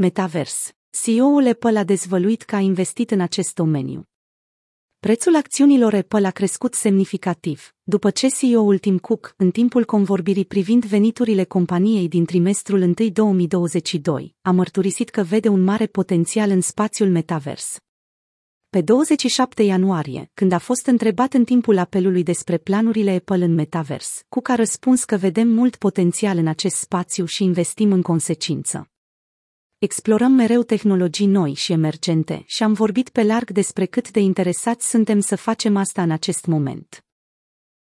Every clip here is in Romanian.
Metavers. CEO-ul Apple a dezvăluit că a investit în acest domeniu. Prețul acțiunilor Apple a crescut semnificativ, după ce CEO-ul Tim Cook, în timpul convorbirii privind veniturile companiei din trimestrul 1 2022, a mărturisit că vede un mare potențial în spațiul metavers. Pe 27 ianuarie, când a fost întrebat în timpul apelului despre planurile Apple în metavers, Cook a răspuns că vedem mult potențial în acest spațiu și investim în consecință. Explorăm mereu tehnologii noi și emergente și am vorbit pe larg despre cât de interesați suntem să facem asta în acest moment.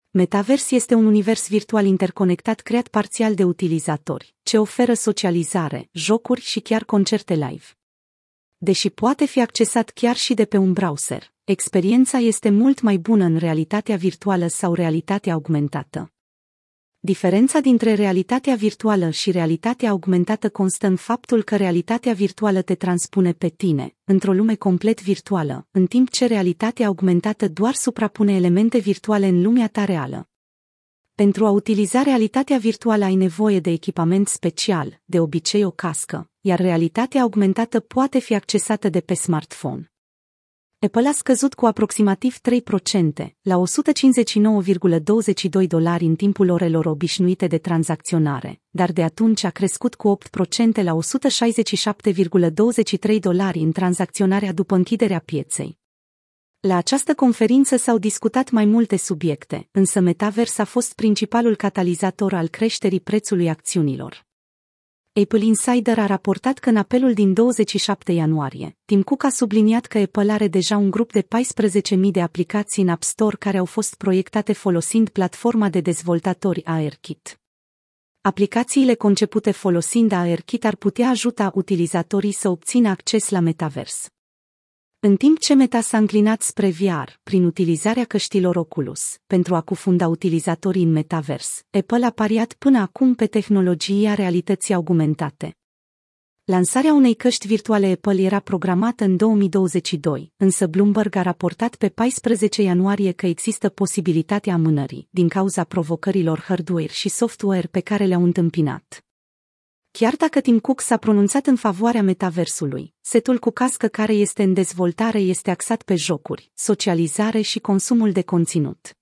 Metavers este un univers virtual interconectat creat parțial de utilizatori, ce oferă socializare, jocuri și chiar concerte live. Deși poate fi accesat chiar și de pe un browser, experiența este mult mai bună în realitatea virtuală sau realitatea augmentată. Diferența dintre realitatea virtuală și realitatea augmentată constă în faptul că realitatea virtuală te transpune pe tine, într-o lume complet virtuală, în timp ce realitatea augmentată doar suprapune elemente virtuale în lumea ta reală. Pentru a utiliza realitatea virtuală ai nevoie de echipament special, de obicei o cască, iar realitatea augmentată poate fi accesată de pe smartphone. Apple a scăzut cu aproximativ 3%, la 159,22 dolari în timpul orelor obișnuite de tranzacționare, dar de atunci a crescut cu 8% la 167,23 dolari în tranzacționarea după închiderea pieței. La această conferință s-au discutat mai multe subiecte, însă Metaverse a fost principalul catalizator al creșterii prețului acțiunilor. Apple Insider a raportat că în apelul din 27 ianuarie, Tim Cook a subliniat că Apple are deja un grup de 14.000 de aplicații în App Store care au fost proiectate folosind platforma de dezvoltatori AirKit. Aplicațiile concepute folosind AirKit ar putea ajuta utilizatorii să obțină acces la metavers. În timp ce Meta s-a înclinat spre VR, prin utilizarea căștilor Oculus, pentru a cufunda utilizatorii în metavers, Apple a pariat până acum pe tehnologia realității augmentate. Lansarea unei căști virtuale Apple era programată în 2022, însă Bloomberg a raportat pe 14 ianuarie că există posibilitatea amânării, din cauza provocărilor hardware și software pe care le-au întâmpinat. Chiar dacă Tim Cook s-a pronunțat în favoarea metaversului, setul cu cască care este în dezvoltare este axat pe jocuri, socializare și consumul de conținut.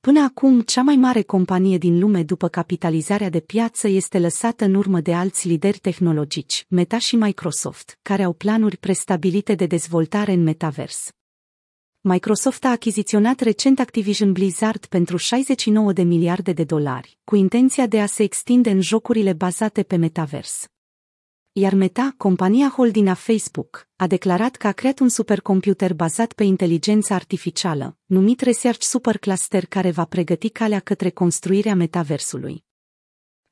Până acum, cea mai mare companie din lume după capitalizarea de piață este lăsată în urmă de alți lideri tehnologici, Meta și Microsoft, care au planuri prestabilite de dezvoltare în metavers. Microsoft a achiziționat recent Activision Blizzard pentru 69 de miliarde de dolari, cu intenția de a se extinde în jocurile bazate pe metavers. Iar Meta, compania holding a Facebook, a declarat că a creat un supercomputer bazat pe inteligența artificială, numit Research Supercluster care va pregăti calea către construirea metaversului.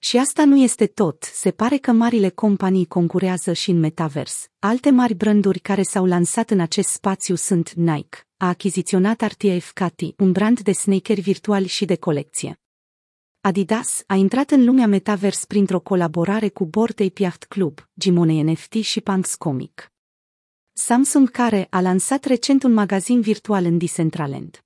Și asta nu este tot, se pare că marile companii concurează și în metavers. Alte mari branduri care s-au lansat în acest spațiu sunt Nike, a achiziționat RTF Cathy, un brand de sneakeri virtuali și de colecție. Adidas a intrat în lumea metavers printr-o colaborare cu Bored Ape Yacht Club, Gimone NFT și Punks Comic. Samsung care a lansat recent un magazin virtual în Decentraland.